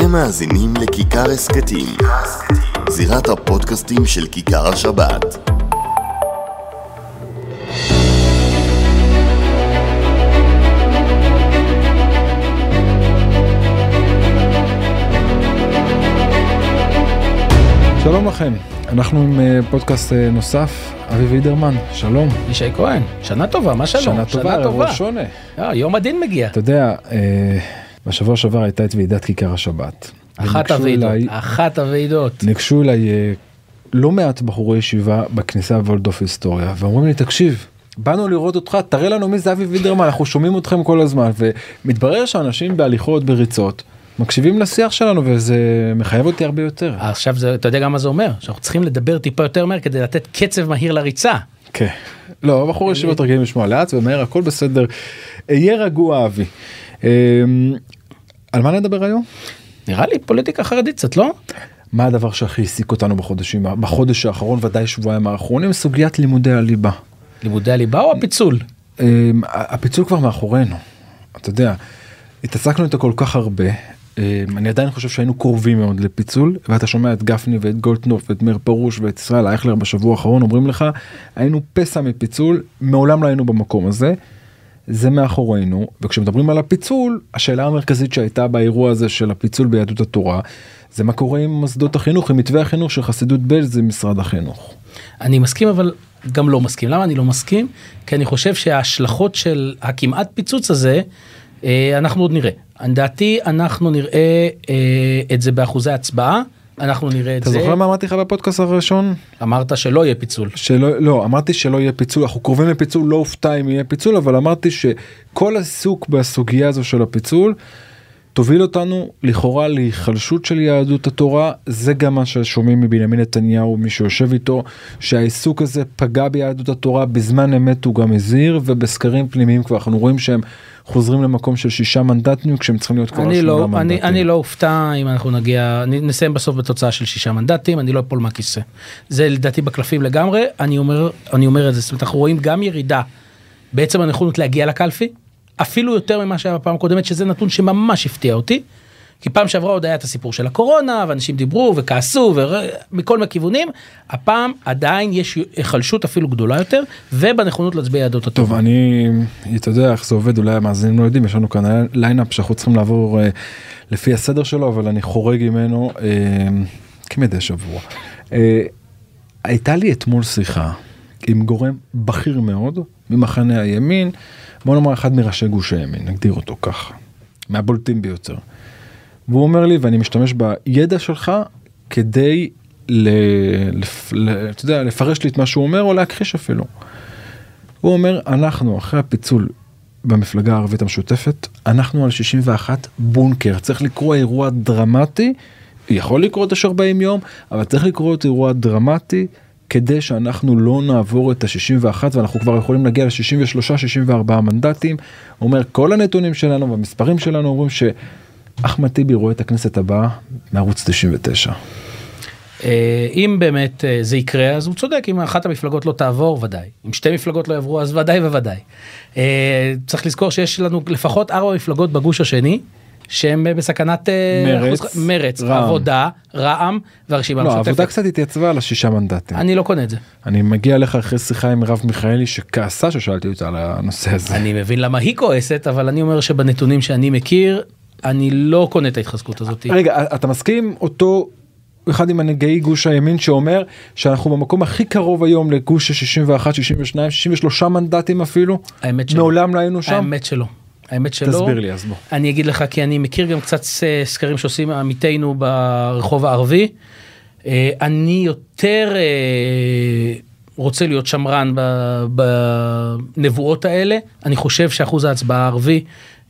אתם מאזינים לכיכר הסכתים, זירת הפודקאסטים של כיכר השבת. שלום לכם, אנחנו עם אה, פודקאסט אה, נוסף, אבי וידרמן, שלום. ישי כהן, שנה טובה, מה שלום? שנה טובה, אירוע שונה. אה, יום הדין מגיע. אתה יודע, בשבוע שעבר הייתה את ועידת כיכר השבת. אחת הוועידות, אחת הוועידות. ניגשו אליי לא מעט בחורי ישיבה בכניסה וולדוף היסטוריה, ואומרים לי, תקשיב, באנו לראות אותך, תראה לנו מי זה אבי וידרמן, אנחנו שומעים אתכם כל הזמן, ומתברר שאנשים בהליכות, בריצות, מקשיבים לשיח שלנו וזה מחייב אותי הרבה יותר. עכשיו זה, אתה יודע גם מה זה אומר שאנחנו צריכים לדבר טיפה יותר מהר כדי לתת קצב מהיר לריצה. כן. לא בחור ישיבות רגילים לשמוע לאט ומהר הכל בסדר. יהיה רגוע אבי. על מה נדבר היום? נראה לי פוליטיקה חרדית קצת לא? מה הדבר שהכי העסיק אותנו בחודשים בחודש האחרון ודאי שבועיים האחרונים סוגיית לימודי הליבה. לימודי הליבה או הפיצול? אמ, הפיצול כבר מאחורינו. אתה יודע התעסקנו איתו כל כך הרבה אמ, אני עדיין חושב שהיינו קרובים מאוד לפיצול ואתה שומע את גפני ואת גולדנוף ואת מאיר פרוש ואת ישראל אייכלר בשבוע האחרון אומרים לך היינו פסע מפיצול מעולם לא היינו במקום הזה. זה מאחורינו וכשמדברים על הפיצול השאלה המרכזית שהייתה באירוע הזה של הפיצול ביהדות התורה זה מה קורה עם מוסדות החינוך עם מתווה החינוך של חסידות ב' זה משרד החינוך. אני מסכים אבל גם לא מסכים למה אני לא מסכים כי אני חושב שההשלכות של הכמעט פיצוץ הזה אה, אנחנו עוד נראה. לדעתי אנחנו נראה אה, את זה באחוזי הצבעה. אנחנו נראה את אתה זה. אתה זוכר מה אמרתי לך בפודקאסט הראשון? אמרת שלא יהיה פיצול. שלא, לא, אמרתי שלא יהיה פיצול, אנחנו קרובים לפיצול, לא אופתע אם יהיה פיצול, אבל אמרתי שכל העיסוק בסוגיה הזו של הפיצול, תוביל אותנו לכאורה להיחלשות של יהדות התורה, זה גם מה ששומעים מבנימין נתניהו, מי שיושב איתו, שהעיסוק הזה פגע ביהדות התורה, בזמן אמת הוא גם הזהיר, ובסקרים פנימיים כבר אנחנו רואים שהם חוזרים למקום של שישה מנדטים כשהם צריכים להיות כבר שמונה לא, מנדטים. אני, אני לא אופתע אם אנחנו נגיע, נסיים בסוף בתוצאה של שישה מנדטים, אני לא אפול מהכיסא. זה לדעתי בקלפים לגמרי, אני אומר, אני אומר את זה, זאת אומרת אנחנו רואים גם ירידה בעצם הנכונות להגיע לקלפי. אפילו יותר ממה שהיה בפעם הקודמת שזה נתון שממש הפתיע אותי. כי פעם שעברה עוד היה את הסיפור של הקורונה ואנשים דיברו וכעסו ומכל הכיוונים הפעם עדיין יש היחלשות אפילו גדולה יותר ובנכונות להצביע יהדות הטובה. טוב אני אתה יודע איך זה עובד אולי המאזינים לא יודעים יש לנו כאן ליינאפ שאנחנו צריכים לעבור אה, לפי הסדר שלו אבל אני חורג ממנו אה, כמדי שבוע. אה, הייתה לי אתמול שיחה עם גורם בכיר מאוד ממחנה הימין. בוא נאמר אחד מראשי גוש הימין, נגדיר אותו ככה, מהבולטים ביותר. והוא אומר לי, ואני משתמש בידע שלך כדי ל... לפ... ל... יודע, לפרש לי את מה שהוא אומר או להכחיש אפילו. הוא אומר, אנחנו אחרי הפיצול במפלגה הערבית המשותפת, אנחנו על 61 בונקר, צריך לקרוא אירוע דרמטי, יכול לקרות יש 40 יום, אבל צריך לקרוא את אירוע דרמטי. כדי שאנחנו לא נעבור את ה-61 ואנחנו כבר יכולים להגיע ל-63-64 מנדטים. הוא אומר כל הנתונים שלנו והמספרים שלנו אומרים שאחמד טיבי רואה את הכנסת הבאה מערוץ 99. אה, אם באמת אה, זה יקרה אז הוא צודק אם אחת המפלגות לא תעבור ודאי אם שתי מפלגות לא יעברו אז ודאי וודאי. אה, צריך לזכור שיש לנו לפחות ארבע מפלגות בגוש השני שהם בסכנת מרץ, מרץ רעם. עבודה, רע"מ והרשימה לא, המשותפת. העבודה קצת התייצבה על השישה מנדטים. אני לא קונה את זה. אני מגיע לך אחרי שיחה עם מרב מיכאלי שכעסה ששאלתי אותה על הנושא הזה. אני מבין למה היא כועסת, אבל אני אומר שבנתונים שאני מכיר, אני לא קונה את ההתחזקות הזאת. רגע, אתה מסכים אותו אחד עם מנהיגי גוש הימין שאומר שאנחנו במקום הכי קרוב היום לגוש ה-61, 62, 63 מנדטים אפילו? האמת שלא. מעולם לא היינו שם? האמת שלא. האמת שלא. תסביר לי אז בוא. אני אגיד לך כי אני מכיר גם קצת סקרים שעושים עמיתינו ברחוב הערבי. אה, אני יותר אה, רוצה להיות שמרן בנבואות האלה. אני חושב שאחוז ההצבעה הערבי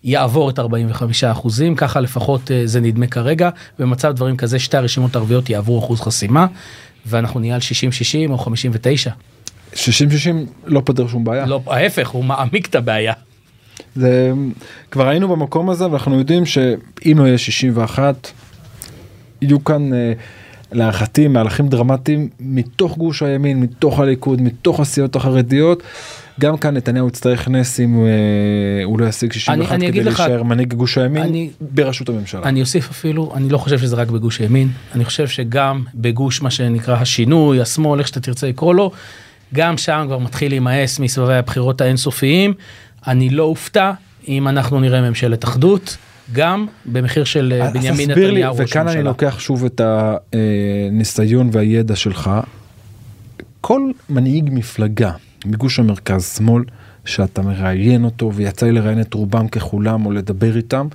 יעבור את 45 אחוזים, ככה לפחות אה, זה נדמה כרגע. במצב דברים כזה שתי הרשימות הערביות יעברו אחוז חסימה, ואנחנו נהיה על 60-60 או 59. 60-60 לא פותר שום בעיה. לא, ההפך, הוא מעמיק את הבעיה. זה כבר היינו במקום הזה ואנחנו יודעים שאם לא יהיה 61 יהיו כאן אה, להערכתי מהלכים דרמטיים מתוך גוש הימין מתוך הליכוד מתוך הסיעות החרדיות גם כאן נתניהו יצטרך נס אם אה, הוא לא ישיג 61 אני כדי אגיד לך- להישאר מנהיג גוש הימין אני- בראשות הממשלה. אני אוסיף אפילו, אני לא חושב שזה רק בגוש הימין, אני חושב שגם בגוש מה שנקרא השינוי, השמאל, איך שאתה תרצה לקרוא לו, גם שם כבר מתחיל להימאס מסבבי הבחירות האינסופיים. אני לא אופתע אם אנחנו נראה ממשלת אחדות, גם במחיר של אה, אז בנימין לי, נתניהו ראש וכאן אני הממשלה. לוקח שוב את הניסיון והידע שלך. כל מנהיג מפלגה מגוש המרכז שמאל שאתה מראיין אותו ויצא לי לראיין את רובם ככולם או לדבר איתם.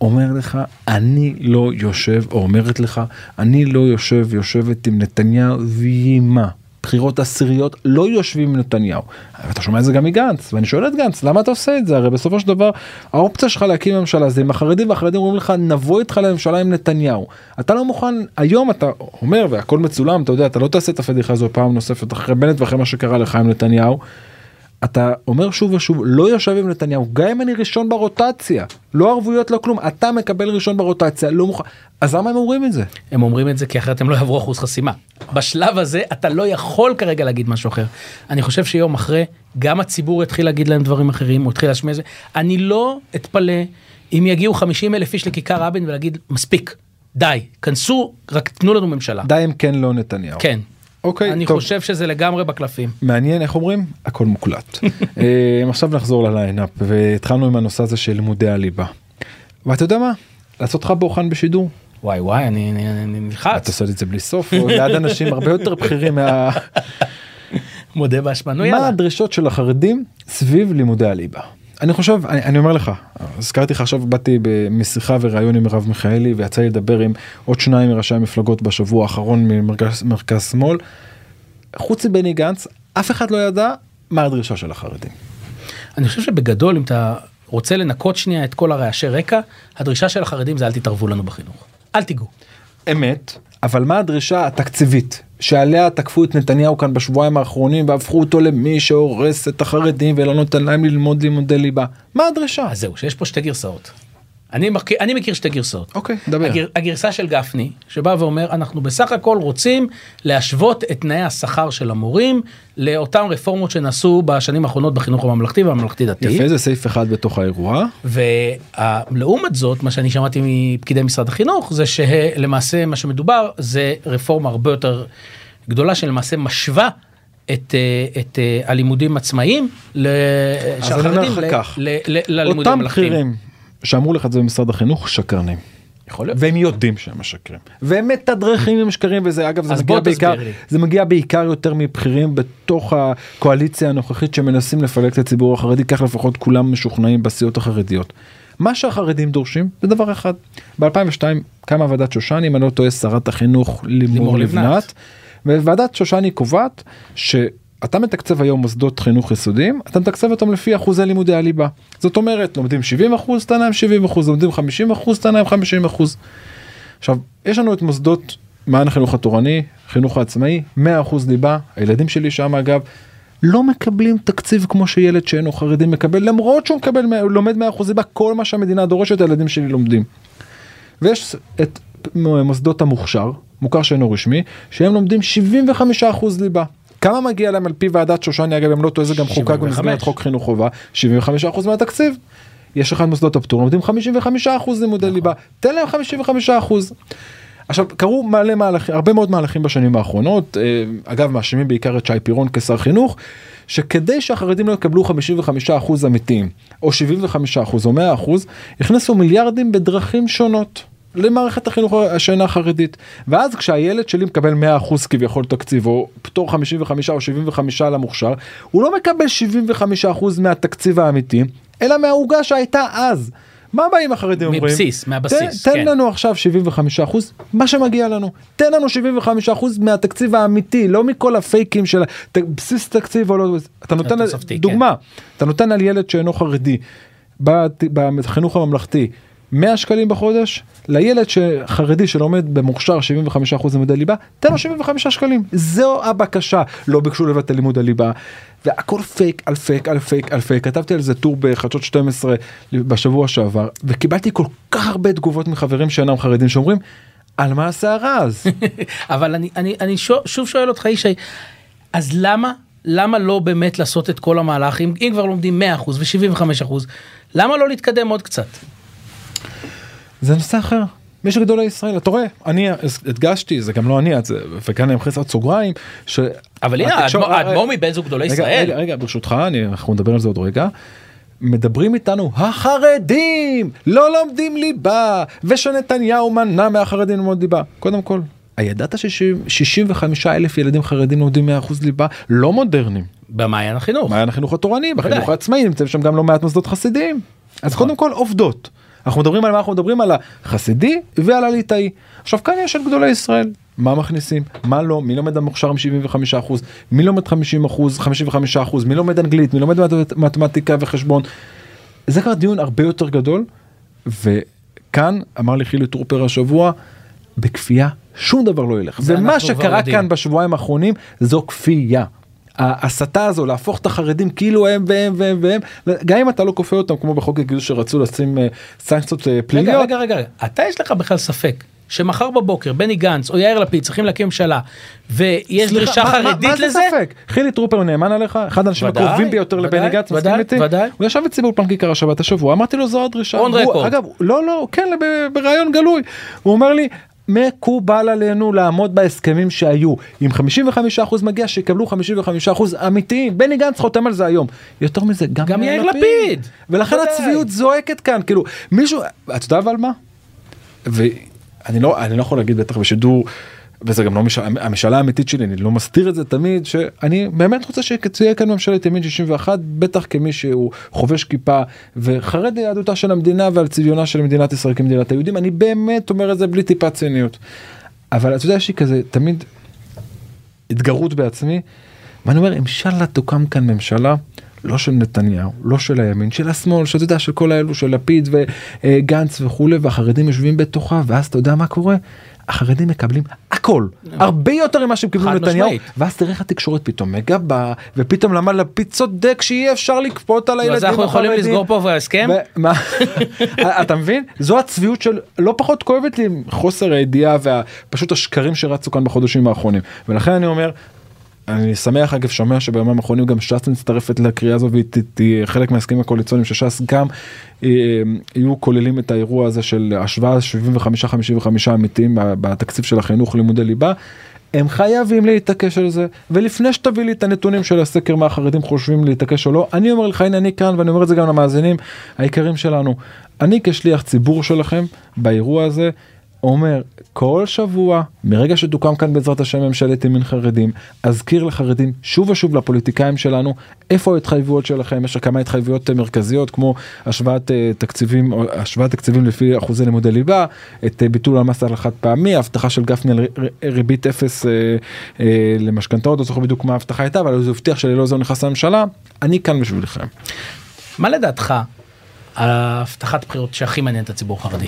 אומר לך אני לא יושב או אומרת לך אני לא יושב יושבת עם נתניהו ויהי מה. בחירות עשיריות לא יושבים עם נתניהו. אתה שומע את זה גם מגנץ ואני שואל את גנץ למה אתה עושה את זה הרי בסופו של דבר האופציה שלך להקים ממשלה זה עם החרדים והחרדים אומרים לך נבוא איתך לממשלה עם נתניהו. אתה לא מוכן היום אתה אומר והכל מצולם אתה יודע אתה לא תעשה את הפדיחה הזו פעם נוספת אחרי בנט ואחרי מה שקרה לך עם נתניהו. אתה אומר שוב ושוב לא יושב עם נתניהו גם אם אני ראשון ברוטציה לא ערבויות לא כלום אתה מקבל ראשון ברוטציה לא מוכן אז למה הם אומרים את זה הם אומרים את זה כי אחרת הם לא יעברו אחוז חסימה. בשלב הזה אתה לא יכול כרגע להגיד משהו אחר. אני חושב שיום אחרי גם הציבור יתחיל להגיד להם דברים אחרים, הוא יתחיל להשמיע את זה. אני לא אתפלא אם יגיעו 50 אלף איש לכיכר רבין ולהגיד מספיק, די, כנסו, רק תנו לנו ממשלה. די אם כן לא נתניהו. כן. אוקיי אני טוב. חושב שזה לגמרי בקלפים. מעניין איך אומרים הכל מוקלט. אה, עכשיו נחזור לליינאפ והתחלנו עם הנושא הזה של לימודי הליבה. ואתה יודע מה? לעשות לך בוחן בשידור. וואי וואי, אני, אני, אני אתה נלחץ. עושה את זה בלי סוף או ליד אנשים הרבה יותר בכירים מה... מודה באשמה. נו מה יאללה. הדרישות של החרדים סביב לימודי הליבה. אני חושב אני, אני אומר לך הזכרתי לך עכשיו באתי משיחה וראיון עם מרב מיכאלי ויצא לי לדבר עם עוד שניים מראשי המפלגות בשבוע האחרון ממרכז מרכז שמאל. חוץ מבני גנץ אף אחד לא ידע מה הדרישה של החרדים. אני חושב שבגדול אם אתה רוצה לנקות שנייה את כל הרעשי רקע, הדרישה של החרדים זה אל תתערבו לנו בחינוך. אל תיגעו. אמת אבל מה הדרישה התקציבית שעליה תקפו את נתניהו כאן בשבועיים האחרונים והפכו אותו למי שהורס את החרדים ולא נותן להם ללמוד לימודי ליבה מה הדרישה אז זהו, שיש פה שתי גרסאות. אני מכיר, אני מכיר שתי גרסאות. אוקיי דבר הגר, הגרסה של גפני, שבא ואומר, אנחנו בסך הכל רוצים להשוות את תנאי השכר של המורים לאותן רפורמות שנעשו בשנים האחרונות בחינוך הממלכתי והממלכתי דתי. יפה זה סעיף אחד בתוך האירוע ולעומת זאת, מה שאני שמעתי מפקידי משרד החינוך, זה שלמעשה מה שמדובר זה רפורמה הרבה יותר גדולה שלמעשה משווה. את, אה, את אה, הלימודים עצמאיים ל- של אני אומר החרדים לך ל- כך, ללימודים אותם. בכירים שאמרו לך את זה במשרד החינוך שקרנים. יכול להיות. והם יודעים שהם משקרים והם מתדרכים עם שקרים וזה אגב זה מגיע בעיקר לי. זה מגיע בעיקר יותר מבכירים בתוך הקואליציה הנוכחית שמנסים לפלג את הציבור החרדי כך לפחות כולם משוכנעים בסיעות החרדיות. מה שהחרדים דורשים זה דבר אחד ב2002 קמה ועדת שושני אם אני לא טועה שרת החינוך לימור לימור לבנת. לבנת וועדת שושני קובעת שאתה מתקצב היום מוסדות חינוך יסודיים אתה מתקצב אותם לפי אחוזי לימודי הליבה זאת אומרת לומדים 70 אחוז תנא עם 70 אחוז לומדים 50 אחוז תנא עם 50 אחוז. עכשיו יש לנו את מוסדות מעיין החינוך התורני חינוך העצמאי 100% ליבה הילדים שלי שם אגב לא מקבלים תקציב כמו שילד שאינו חרדי מקבל למרות שהוא מקבל לומד 100% ליבה כל מה שהמדינה דורשת הילדים שלי לומדים. ויש את מוסדות המוכשר מוכר שאינו רשמי שהם לומדים 75% ליבה. כמה מגיע להם על פי ועדת שושני אגב הם לא טועה זה גם חוקק 75. במסגרת חוק חינוך חובה 75% מהתקציב. יש לך מוסדות הפטור לומדים 55% לימודי ליבה תן להם 55%. עכשיו קרו מלא מהלכים הרבה מאוד מהלכים בשנים האחרונות אה, אגב מאשימים בעיקר את שי פירון כשר חינוך שכדי שהחרדים לא יקבלו 55% אמיתיים או 75% או 100% הכניסו מיליארדים בדרכים שונות. למערכת החינוך שאינה חרדית ואז כשהילד שלי מקבל 100% כביכול תקציב או פטור 55 או 75 למוכשר הוא לא מקבל 75% מהתקציב האמיתי אלא מהעוגה שהייתה אז. מה באים החרדים אומרים? מבסיס, מהבסיס, תן, תן כן. לנו עכשיו 75 אחוז מה שמגיע לנו תן לנו 75 אחוז מהתקציב האמיתי לא מכל הפייקים של הת- בסיס תקציב או לא אתה נותן התוספתי, כן. דוגמה אתה נותן על ילד שאינו חרדי בחינוך הממלכתי 100 שקלים בחודש לילד שחרדי שלומד במוכש"ר 75 אחוז לימודי ליבה תן לו 75 שקלים. זו הבקשה. לא ביקשו לבטל לימוד הליבה. והכל פייק על פייק על פייק על פייק כתבתי על זה טור בחדשות 12 בשבוע שעבר וקיבלתי כל כך הרבה תגובות מחברים שאינם חרדים שאומרים על מה הסערה אז? אבל אני, אני, אני שוב, שוב שואל אותך ישי, אז למה למה לא באמת לעשות את כל המהלך, אם, אם כבר לומדים 100% ו-75%, למה לא להתקדם עוד קצת? זה נושא אחר. מי שגדולי ישראל, אתה רואה, אני הדגשתי, זה גם לא אני, זה, וכאן אני מכניס עוד סוגריים, ש... אבל הנה, האדמו"ר מבן זוג גדולי רגע, ישראל. רגע, רגע, ברשותך, אני, אנחנו נדבר על זה עוד רגע. מדברים איתנו החרדים לא לומדים ליבה ושנתניהו מנע מהחרדים ללמוד ליבה קודם כל הידעת ש-65 אלף ילדים חרדים לומדים 100% ליבה לא מודרניים במעיין החינוך. מעיין החינוך התורני בחינוך. העצמאי נמצאים שם גם לא מעט מוסדות חסידיים אז נכון. קודם כל עובדות אנחנו מדברים על מה? אנחנו מדברים על החסידי ועל הליטאי. עכשיו כאן יש את גדולי ישראל. מה מכניסים? מה לא? מי לומד המוכשר עם 75 אחוז מי לומד 50 אחוז? 55 אחוז? מי לומד אנגלית? מי לומד מת- מתמטיקה וחשבון. זה כבר דיון הרבה יותר גדול וכאן אמר לי חילי טרופר השבוע בכפייה שום דבר לא ילך. ומה שקרה יודעים. כאן בשבועיים האחרונים זו כפייה. ההסתה הזו להפוך את החרדים כאילו הם והם והם והם גם אם אתה לא כופה אותם כמו בחוק הגיוס שרצו לשים אה, סנקציות אה, פליליות. רגע, רגע, רגע, אתה יש לך בכלל ספק שמחר בבוקר בני גנץ או יאיר לפיד צריכים להקים ממשלה ויש דרישה מה- מה- חרדית מה זה לזה? ספק? חילי טרופר נאמן עליך אחד האנשים הקרובים ביותר לבני ודאי, גנץ ודאי, מסכים איתי? ודאי. הוא ישב אצלי באולפן כיכר השבת השבוע אמרתי לו זו הדרישה. און רקורד. אגב לא לא כן ב- בריאיון גלוי הוא אומר לי. מקובל עלינו לעמוד בהסכמים שהיו. אם 55% מגיע שיקבלו 55% אמיתיים. בני גנץ חותם על זה היום. יותר מזה גם, גם יאיר לפיד. ולכן בוודאי. הצביעות זועקת כאן כאילו מישהו אתה יודע אבל מה? ואני לא לא יכול להגיד בטח בשידור וזה גם לא משאלה, המשאלה האמיתית שלי אני לא מסתיר את זה תמיד שאני באמת רוצה שתהיה כאן ממשלת ימין 61 בטח כמי שהוא חובש כיפה וחרד ליהדותה של המדינה ועל צביונה של מדינת ישראל כמדינת היהודים אני באמת אומר את זה בלי טיפת ציניות. אבל אתה יודע יש לי כזה תמיד התגרות בעצמי ואני אומר אינשאללה תוקם כאן ממשלה לא של נתניהו לא של הימין של השמאל שאתה יודע של כל האלו של לפיד וגנץ וכולי והחרדים יושבים בתוכה ואז אתה יודע מה קורה. החרדים מקבלים הכל הרבה יותר ממה שהם קיבלו נתניהו. ואז תראה איך התקשורת פתאום מגבה ופתאום למה לפיד צודק שאי אפשר לכפות על הילדים אז אנחנו יכולים. לסגור פה מה- אתה מבין זו הצביעות של לא פחות כואבת לי חוסר הידיעה ופשוט השקרים שרצו כאן בחודשים האחרונים ולכן אני אומר. אני שמח אגב שומע שבימים האחרונים גם ש"ס מצטרפת לקריאה הזו והיא תהיה חלק מההסכמים הקואליציוניים שש"ס גם אה, יהיו כוללים את האירוע הזה של השוואה 75-55 אמיתיים ב- בתקציב של החינוך לימודי ליבה. הם חייבים להתעקש על זה ולפני שתביא לי את הנתונים של הסקר מה החרדים חושבים להתעקש או לא אני אומר לך הנה אני כאן ואני אומר את זה גם למאזינים היקרים שלנו אני כשליח ציבור שלכם באירוע הזה אומר כל שבוע מרגע שתוקם כאן בעזרת השם ממשלת ימין חרדים אזכיר לחרדים שוב ושוב לפוליטיקאים שלנו איפה ההתחייבויות שלכם יש כמה התחייבויות מרכזיות כמו השוואת אה, תקציבים השוואת תקציבים לפי אחוזי לימודי ליבה את אה, ביטול המס על החד פעמי הבטחה של גפני על ריבית אפס אה, אה, למשכנתאות לא זוכר בדיוק מה ההבטחה הייתה אבל הוא הבטיח שללא זה הוא נכנס לממשלה אני כאן בשבילכם. מה לדעתך ההבטחת בחירות שהכי מעניין את הציבור החרדי?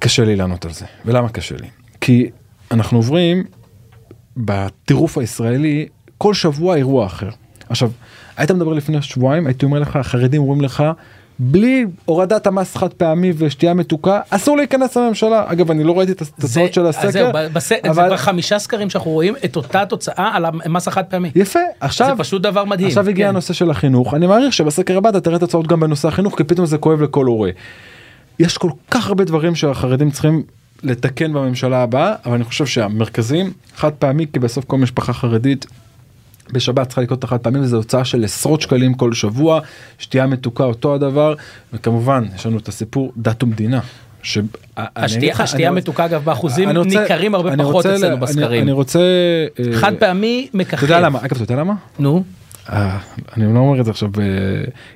קשה לי לענות על זה ולמה קשה לי כי אנחנו עוברים בטירוף הישראלי כל שבוע אירוע אחר עכשיו היית מדבר לפני שבועיים הייתי אומר לך החרדים אומרים לך בלי הורדת המס חד פעמי ושתייה מתוקה אסור להיכנס לממשלה אגב אני לא ראיתי את התוצאות של זהו, הסקר ב- בס- זה אבל כבר חמישה סקרים שאנחנו רואים את אותה תוצאה על המס החד פעמי. יפה עכשיו זה פשוט דבר מדהים. עכשיו הגיע כן. הנושא של החינוך אני מעריך שבסקר הבא אתה תראה תוצאות גם בנושא החינוך כי פתאום זה כואב לכל הורה. יש כל כך הרבה דברים שהחרדים צריכים לתקן בממשלה הבאה אבל אני חושב שהמרכזים חד פעמי כי בסוף כל משפחה חרדית בשבת צריכה לקנות את החד פעמי וזו הוצאה של עשרות שקלים כל שבוע שתייה מתוקה אותו הדבר וכמובן יש לנו את הסיפור דת ומדינה. ש- השתייה השתייה מתוקה אגב באחוזים רוצה- ניכרים הרבה פחות רוצה אצלנו אני- בסקרים. אני רוצה אה, חד פעמי מככב. אתה יודע למה אגב אתה יודע למה נו. אה, אני לא אומר את זה עכשיו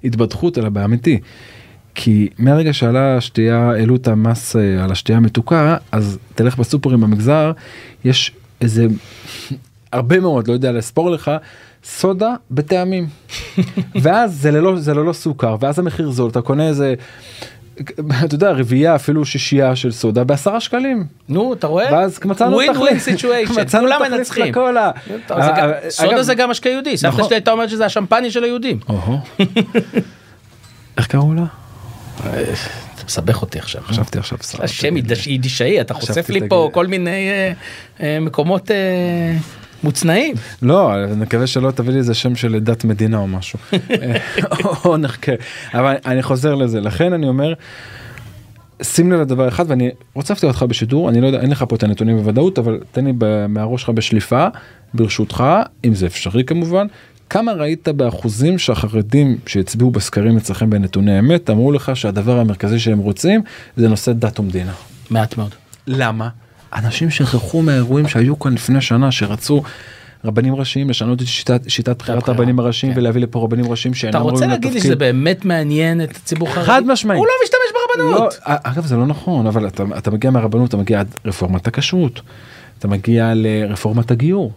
בהתבדחות אלא באמיתי. כי מהרגע שעלה השתייה העלו את המס אה, על השתייה המתוקה אז תלך בסופרים במגזר יש איזה הרבה מאוד לא יודע לספור לך סודה בטעמים ואז זה ללא זה ללא סוכר ואז המחיר זול אתה קונה איזה. אתה יודע רביעייה אפילו שישייה של סודה בעשרה שקלים נו אתה רואה? ואז מצאנו ווין ווין תחליף סיטואשן. כולם תחליף מנצחים. לקולה. אה, סודה אגב- זה גם משקה יהודי. סבתא נכון. שלי הייתה אומרת שזה השמפניה של היהודים. איך קראו לה? אתה מסבך אותי עכשיו. חשבתי עכשיו. השם יידיש- יידישאי אתה חושף לי. פה כל מיני אה, אה, מקומות אה, מוצנעים. לא, אני מקווה שלא תביא לי איזה שם של דת מדינה או משהו. או נחכה. אבל אני חוזר לזה, לכן אני אומר, שים לב לדבר אחד ואני רוצה להפתיע אותך בשידור, אני לא יודע, אין לך פה את הנתונים בוודאות, אבל תן לי מהראש שלך בשליפה, ברשותך, אם זה אפשרי כמובן. כמה ראית באחוזים שהחרדים שהצביעו בסקרים אצלכם בנתוני אמת אמרו לך שהדבר המרכזי שהם רוצים זה נושא דת ומדינה. מעט מאוד. למה? אנשים שכחו מהאירועים שהיו כאן לפני שנה שרצו רבנים ראשיים לשנות את שיטת, שיטת בחירת הרבנים הראשיים כן. ולהביא לפה רבנים ראשיים שאינם אתה רוצה להגיד לי לתפקיד. שזה באמת מעניין את הציבור החרדי? חד משמעית. הוא לא משתמש לא, ברבנות. אגב זה לא נכון אבל אתה, אתה מגיע מהרבנות אתה מגיע עד רפורמת הכשרות אתה מגיע לרפורמת הגיור.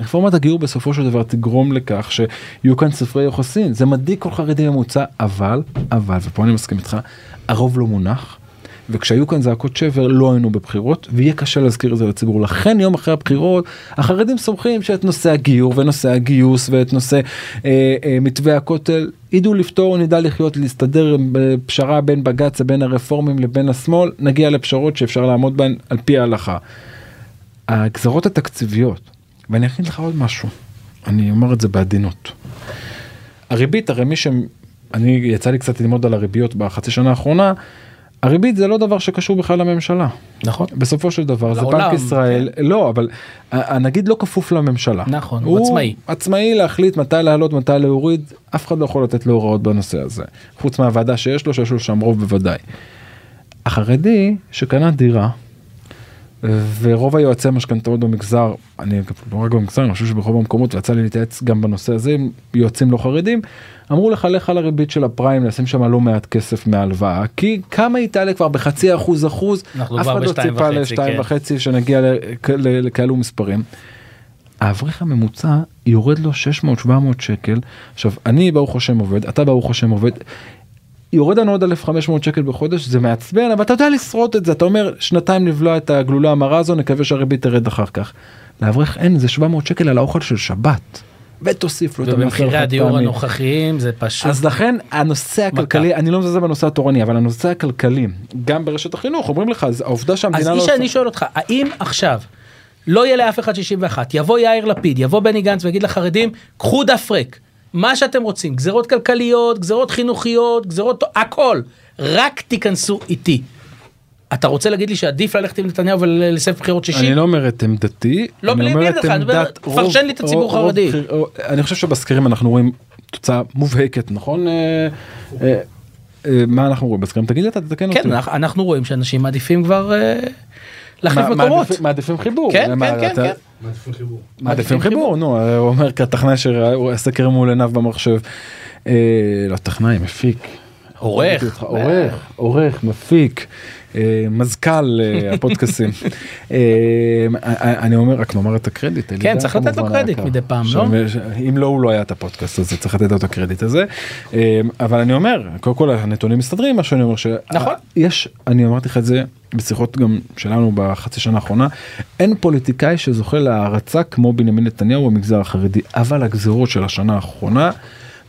רפורמת הגיור בסופו של דבר תגרום לכך שיהיו כאן ספרי יוחסין זה מדאיג כל חרדי ממוצע אבל אבל ופה אני מסכים איתך הרוב לא מונח. וכשהיו כאן זעקות שבר לא היינו בבחירות ויהיה קשה להזכיר את זה לציבור לכן יום אחרי הבחירות החרדים סומכים שאת נושא הגיור ונושא הגיוס ואת נושא אה, אה, מתווה הכותל ידעו לפתור נדע לחיות להסתדר בפשרה בין בג"ץ לבין הרפורמים לבין השמאל נגיע לפשרות שאפשר לעמוד בהן על פי ההלכה. הגזרות התקציביות ואני אגיד לך עוד משהו אני אומר את זה בעדינות. הריבית הרי מי ש... אני יצא לי קצת ללמוד על הריביות בחצי שנה האחרונה. הריבית זה לא דבר שקשור בכלל לממשלה. נכון. בסופו של דבר זה לעולם, בנק ישראל לא אבל הנגיד לא כפוף לממשלה. נכון, הוא עצמאי. עצמאי להחליט מתי להעלות מתי להוריד אף אחד לא יכול לתת לו הוראות בנושא הזה חוץ מהוועדה שיש לו שיש לו שם רוב בוודאי. החרדי שקנה דירה ורוב היועצי המשכנתאות במגזר אני לא רק במגזר אני חושב שברוב המקומות ויצא לי להתייעץ גם בנושא הזה עם יועצים לא חרדים אמרו לך לך על הריבית של הפריים לשים שם לא מעט כסף מהלוואה כי כמה היא תעלה כבר בחצי אחוז אחוז אף אחד לא ציפה וחצי, לשתיים כן. וחצי שנגיע לכ- ל- לכאלו מספרים. האברך הממוצע יורד לו 600-700 שקל עכשיו אני ברוך השם עובד אתה ברוך השם עובד. יורד לנו עוד 1500 שקל בחודש זה מעצבן אבל אתה יודע לשרוט את זה אתה אומר שנתיים לבלוע את הגלולה המרה הזו נקווה שהריבית תרד אחר כך. לאברך אין זה 700 שקל על האוכל של שבת. ותוסיף לו את המחיר ובמחירי הדיור החד-פעמי. הנוכחיים זה פשוט. אז לכן הנושא הכלכלי אני לא מזלזל בנושא התורני אבל הנושא הכלכלי גם ברשת החינוך אומרים לך זה העובדה אז שהמדינה לא איש עושה- אני שואל אותך האם עכשיו לא יהיה לאף אחד 61 יבוא יאיר לפיד יבוא בני גנץ ויגיד לחרדים קחו דף ריק מה שאתם רוצים גזרות כלכליות גזרות חינוכיות גזרות הכל רק תיכנסו איתי. אתה רוצה להגיד לי שעדיף ללכת עם נתניהו ולסבב בחירות שישי? אני לא אומר את עמדתי, לא, אני אומר את עמדת רוב- לי את הציבור החרדי. אני חושב שבסקרים אנחנו רואים תוצאה מובהקת נכון? אה, אה, אה, מה אנחנו רואים בסקרים תגיד לי אתה תתקן אותי. כן אנחנו- רואים שאנשים מעדיפים כבר להחליף מקומות. מעדיפים- חיבור. כן, מה, כן, כן, אתה- כן. מעדיפים מעדיפים חיבור נו הוא אומר כטכנאי שהסקר מול עיניו במחשב. אה, לא טכנאי מפיק. עורך. עורך עורך מפיק אה, מזכ"ל אה, הפודקאסים. אה, אני אומר רק נאמר את הקרדיט. כן, צריך לתת לו קרדיט. מדי פעם, לא? ש- אם לא הוא לא היה את הפודקאסט הזה צריך לתת לו את הקרדיט הזה. אה, אבל אני אומר קודם כל הנתונים מסתדרים מה שאני אומר נכון. שיש אני אמרתי לך את זה בשיחות גם שלנו בחצי שנה האחרונה אין פוליטיקאי שזוכה להערצה כמו בנימין נתניהו במגזר החרדי אבל הגזרות של השנה האחרונה.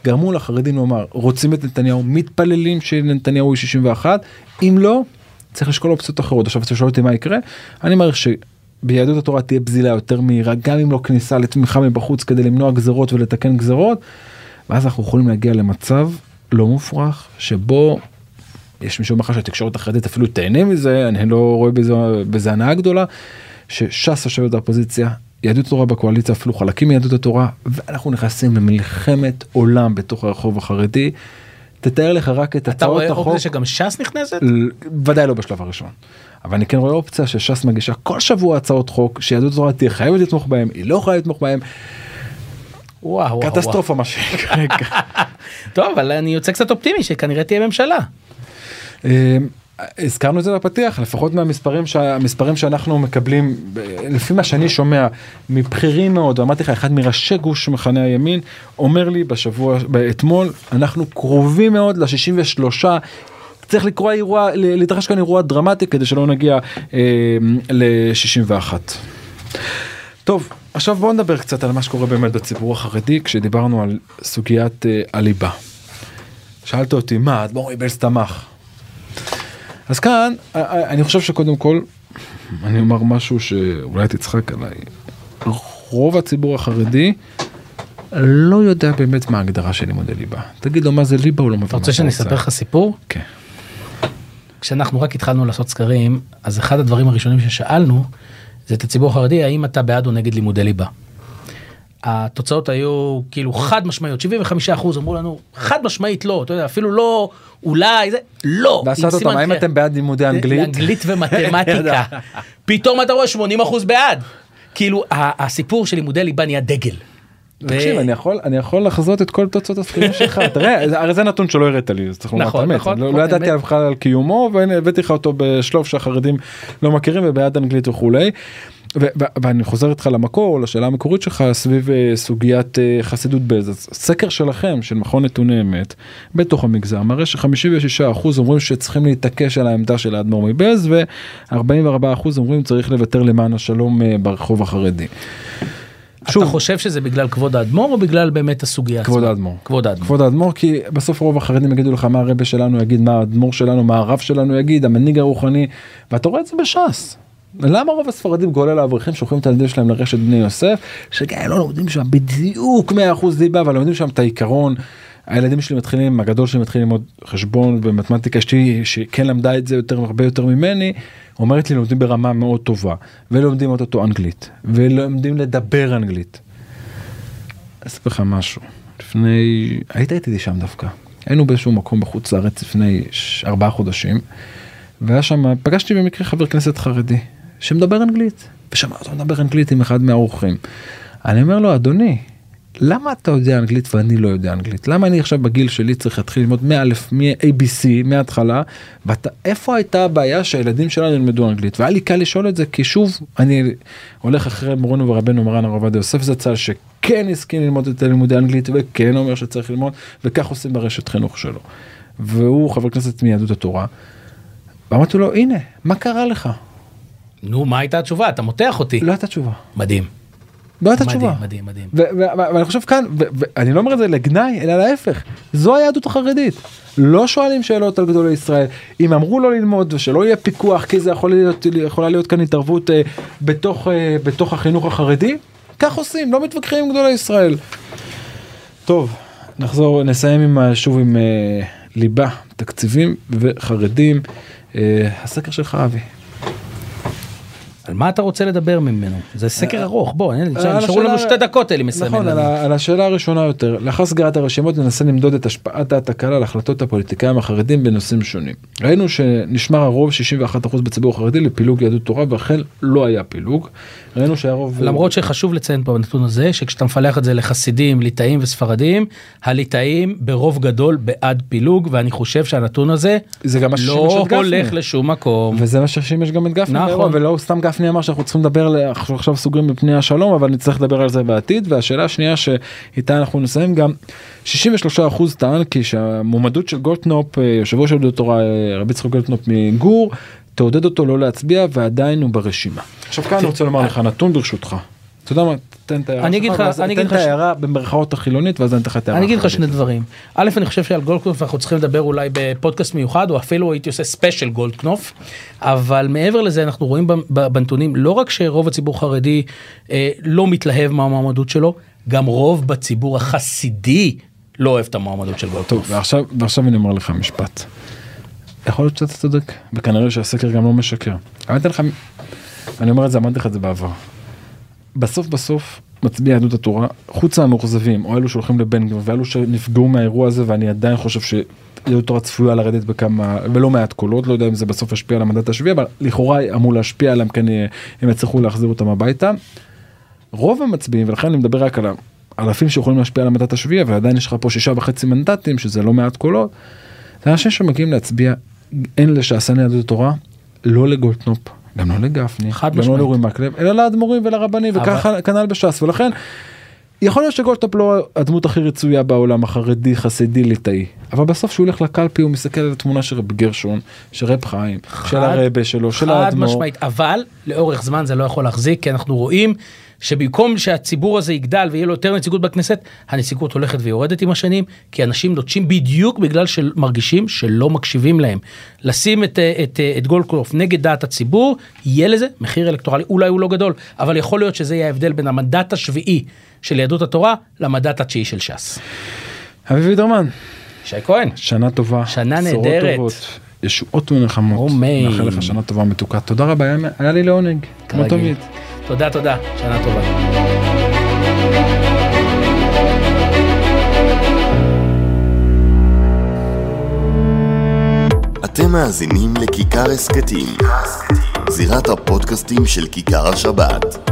גרמו לחרדים לומר רוצים את נתניהו? מתפללים שנתניהו הוא 61 אם לא צריך לשקול אופציות אחרות. עכשיו אתה שואל אותי מה יקרה? אני מעריך שביהדות התורה תהיה בזילה יותר מהירה גם אם לא כניסה לתמיכה מבחוץ כדי למנוע גזרות ולתקן גזרות ואז אנחנו יכולים להגיע למצב לא מופרך שבו יש מישהו לך שהתקשורת החרדית אפילו תהנה מזה אני לא רואה בזה בזה הנאה גדולה שש"ס יושבת באופוזיציה יהדות התורה בקואליציה אפילו חלקים מיהדות התורה ואנחנו נכנסים למלחמת עולם בתוך הרחוב החרדי. תתאר לך רק את אתה הצעות רואה החוק. אופציה שגם ש"ס נכנסת? ודאי לא בשלב הראשון. אבל אני כן רואה אופציה שש"ס מגישה כל שבוע הצעות חוק שיהדות התורה תהיה חייבת לתמוך בהם היא לא יכולה לתמוך בהם וואו. קטסטרופה מה שיקרה. טוב אבל אני יוצא קצת אופטימי שכנראה תהיה ממשלה. אה, הזכרנו את זה בפתיח לפחות מהמספרים שהמספרים שאנחנו מקבלים לפי מה שאני שומע מבכירים מאוד אמרתי לך אחד מראשי גוש מחנה הימין אומר לי בשבוע אתמול אנחנו קרובים מאוד ל-63 צריך לקרוא אירוע להתרחש כאן אירוע דרמטי כדי שלא נגיע אה, ל-61. טוב עכשיו בואו נדבר קצת על מה שקורה באמת בציבור החרדי כשדיברנו על סוגיית אה, הליבה. שאלת אותי מה אדמו"ר איבלס תמך. אז כאן אני חושב שקודם כל אני אומר משהו שאולי תצחק עליי. רוב הציבור החרדי לא יודע באמת מה ההגדרה של לימודי ליבה. תגיד לו מה זה ליבה, הוא לא מבין אתה רוצה שאני אספר לך סיפור? כן. כשאנחנו רק התחלנו לעשות סקרים, אז אחד הדברים הראשונים ששאלנו, זה את הציבור החרדי, האם אתה בעד או נגד לימודי ליבה. התוצאות היו כאילו חד משמעיות, 75 אחוז אמרו לנו חד משמעית לא, אתה יודע, אפילו לא אולי זה, לא. לעשות אותם, האם קריאה. אתם בעד לימודי אנגלית? אנגלית ומתמטיקה. פתאום אתה רואה 80 אחוז בעד. כאילו הסיפור של לימודי ליבה נהיה דגל. תקשיב, אני יכול, אני יכול לחזות את כל תוצאות הסקרים שלך, תראה, הרי זה נתון שלא הראת לי, אז צריך לומר את נכון, האמת, נכון, לא נכון, לא ידעתי בכלל על קיומו, והנה הבאתי לך אותו בשלוף שהחרדים לא מכירים ובעד אנגלית וכולי. ואני חוזר איתך למקור, לשאלה המקורית שלך סביב אה, סוגיית אה, חסידות בעלז. אז סקר שלכם, של מכון נתוני אמת, בתוך המגזר, מראה ש-56% אומרים שצריכים להתעקש על העמדה של האדמו"ר מבעלז, ו-44% אומרים צריך לוותר למען השלום אה, ברחוב החרדי. אתה חושב שזה בגלל כבוד האדמו"ר או בגלל באמת הסוגיה כבוד עצמה? האדמו"ר. כבוד האדמו"ר. כבוד האדמו"ר כי בסוף רוב החרדים יגידו לך מה הרבה שלנו יגיד מה האדמו"ר שלנו מה הרב שלנו יגיד המנהיג הרוחני ואתה רואה את זה בש"ס. למה רוב הספרדים גולל האברכים שולחים את הילדים שלהם לרשת בני יוסף שגם לא לומדים שם בדיוק 100% ליבה אבל לומדים שם את העיקרון. הילדים שלי מתחילים הגדול שלי מתחיל ללמוד חשבון ומתמטיקה אשתי שכן למדה את זה יותר הרבה יותר ממני אומרת לי לומדים ברמה מאוד טובה ולומדים אותו אנגלית ולומדים לדבר אנגלית. אספר לך משהו לפני היית איתי שם דווקא היינו באיזשהו מקום בחוץ לארץ לפני ארבעה חודשים והיה שם פגשתי במקרה חבר כנסת חרדי שמדבר אנגלית ושמע אותו מדבר אנגלית עם אחד מהאורחים. אני אומר לו אדוני למה אתה יודע אנגלית ואני לא יודע אנגלית למה אני עכשיו בגיל שלי צריך להתחיל ללמוד מא' מ-ABC מההתחלה איפה הייתה הבעיה שהילדים שלנו ילמדו אנגלית והיה לי קל לשאול את זה כי שוב אני הולך אחרי מורנו ורבנו מרן הרב עובדיה יוסף זצ"ל שכן הסכים ללמוד את הלימודי אנגלית וכן אומר שצריך ללמוד וכך עושים ברשת חינוך שלו. והוא חבר כנסת מיהדות התורה. ואמרתי לו הנה מה קרה לך נו, מה הייתה התשובה? אתה מותח אותי. לא הייתה תשובה מדהים. לא הייתה תשובה. מדהים, מדהים. ואני חושב כאן ואני לא אומר את זה לגנאי אלא להפך זו היהדות החרדית לא שואלים שאלות על גדולי ישראל אם אמרו לו ללמוד ושלא יהיה פיקוח כי זה יכול להיות יכולה להיות כאן התערבות אה, בתוך אה, בתוך החינוך החרדי כך עושים לא מתווכחים עם גדולי ישראל. טוב נחזור נסיים עם שוב עם אה, ליבה תקציבים וחרדים אה, הסקר שלך אבי. על מה אתה רוצה לדבר ממנו? זה סקר ארוך, בוא, על נשארו לנו שתי דקות אלי מסיימים נכון, על, השאלה הראשונה יותר, לאחר סגירת הרשימות ננסה למדוד את השפעת הקהל על החלטות הפוליטיקאים החרדים בנושאים שונים. ראינו שנשמר הרוב 61% בציבור החרדי לפילוג יהדות תורה ואכן לא היה פילוג. ראינו שהרוב... למרות שחשוב לציין פה בנתון הזה שכשאתה מפלח את זה לחסידים, ליטאים וספרדים, הליטאים ברוב גדול בעד פילוג ואני חושב שהנתון הזה לא. הולך לשום מקום. וזה מה ששימש גם את גפני, נכון. באירוע, ולא סתם גפני אמר שאנחנו צריכים לדבר, אנחנו עכשיו סוגרים מפני השלום, אבל נצטרך לדבר על זה בעתיד, והשאלה השנייה שאיתה אנחנו נסיים גם, 63% טען כי שהמועמדות של גולדקנופ, אה, יושב ראש יהדות התורה, אה, רבי יצחק גולדקנופ מגור, תעודד אותו לא להצביע ועדיין הוא ברשימה. עכשיו כאן אני רוצה לומר לך נתון ברשותך. אתה יודע מה, תן את ההערה שלך, ואז תן את ההערה במרכאות החילונית ואז אני אתן לך את ההערה אני אגיד לך. שני דברים. א', אני חושב שעל גולדקנופ אנחנו צריכים לדבר אולי בפודקאסט מיוחד, או אפילו הייתי עושה ספיישל גולדקנופ, אבל מעבר לזה אנחנו רואים בנתונים לא רק שרוב הציבור החרדי אה, לא מתלהב מהמועמדות שלו, גם רוב בציבור החסידי לא אוהב את המועמדות של טוב גולדקנופ. ועכשיו ועכשיו אני אומר לך משפט. יכול להיות שאתה צודק וכנראה שהסקר גם לא משקר. אני אומר את זה אמרתי לך את זה בעבר. בסוף בסוף מצביע יהדות התורה חוץ מהמאוכזבים או אלו שהולכים לבן גביר ואלו שנפגעו מהאירוע הזה ואני עדיין חושב שיהדות התורה צפויה לרדת בכמה ולא מעט קולות לא יודע אם זה בסוף ישפיע על המנדט השביעי אבל לכאורה אמור להשפיע עליהם כן הם יצליחו להחזיר אותם הביתה. רוב המצביעים ולכן אני מדבר רק על האלפים שיכולים להשפיע על המנדט השביעי אבל עדיין יש לך פה שישה וחצי מנדטים שזה לא מעט קולות. זה אנשים שמגיעים להצביע אין לשעשני יהדות התורה לא לגולדקנופ גם לא לגפני חד גם לא. לאורי מקלב אלא לאדמו"רים ולרבנים וככה כנ"ל בש"ס ולכן. יכול להיות שגולדקנופ לא הדמות הכי רצויה בעולם החרדי חסידי ליטאי אבל בסוף שהוא הולך לקלפי הוא מסתכל על התמונה של רב גרשון של רב חיים של חד- הרבה שלו של חד האדמו"ר. משמעית, אבל לאורך זמן זה לא יכול להחזיק, כי אנחנו רואים שבמקום שהציבור הזה יגדל ויהיה לו יותר נציגות בכנסת, הנציגות הולכת ויורדת עם השנים, כי אנשים נוטשים בדיוק בגלל שמרגישים שלא מקשיבים להם. לשים את, את, את גולדקנופ נגד דעת הציבור, יהיה לזה מחיר אלקטורלי, אולי הוא לא גדול, אבל יכול להיות שזה יהיה ההבדל בין המנדט השביעי של יהדות התורה למנדט התשיעי של ש"ס. אביב וידרמן, שי כהן. שנה טובה. שנה נהדרת. ישועות ונחמות. אמן. מאחל לך שנה טובה מתוקה. תודה רבה, היה- לי לעונג. כמו. תמיד. תודה, תודה, שנה טובה. אתם מאזינים לכיכר הסכתים, זירת הפודקאסטים של כיכר השבת.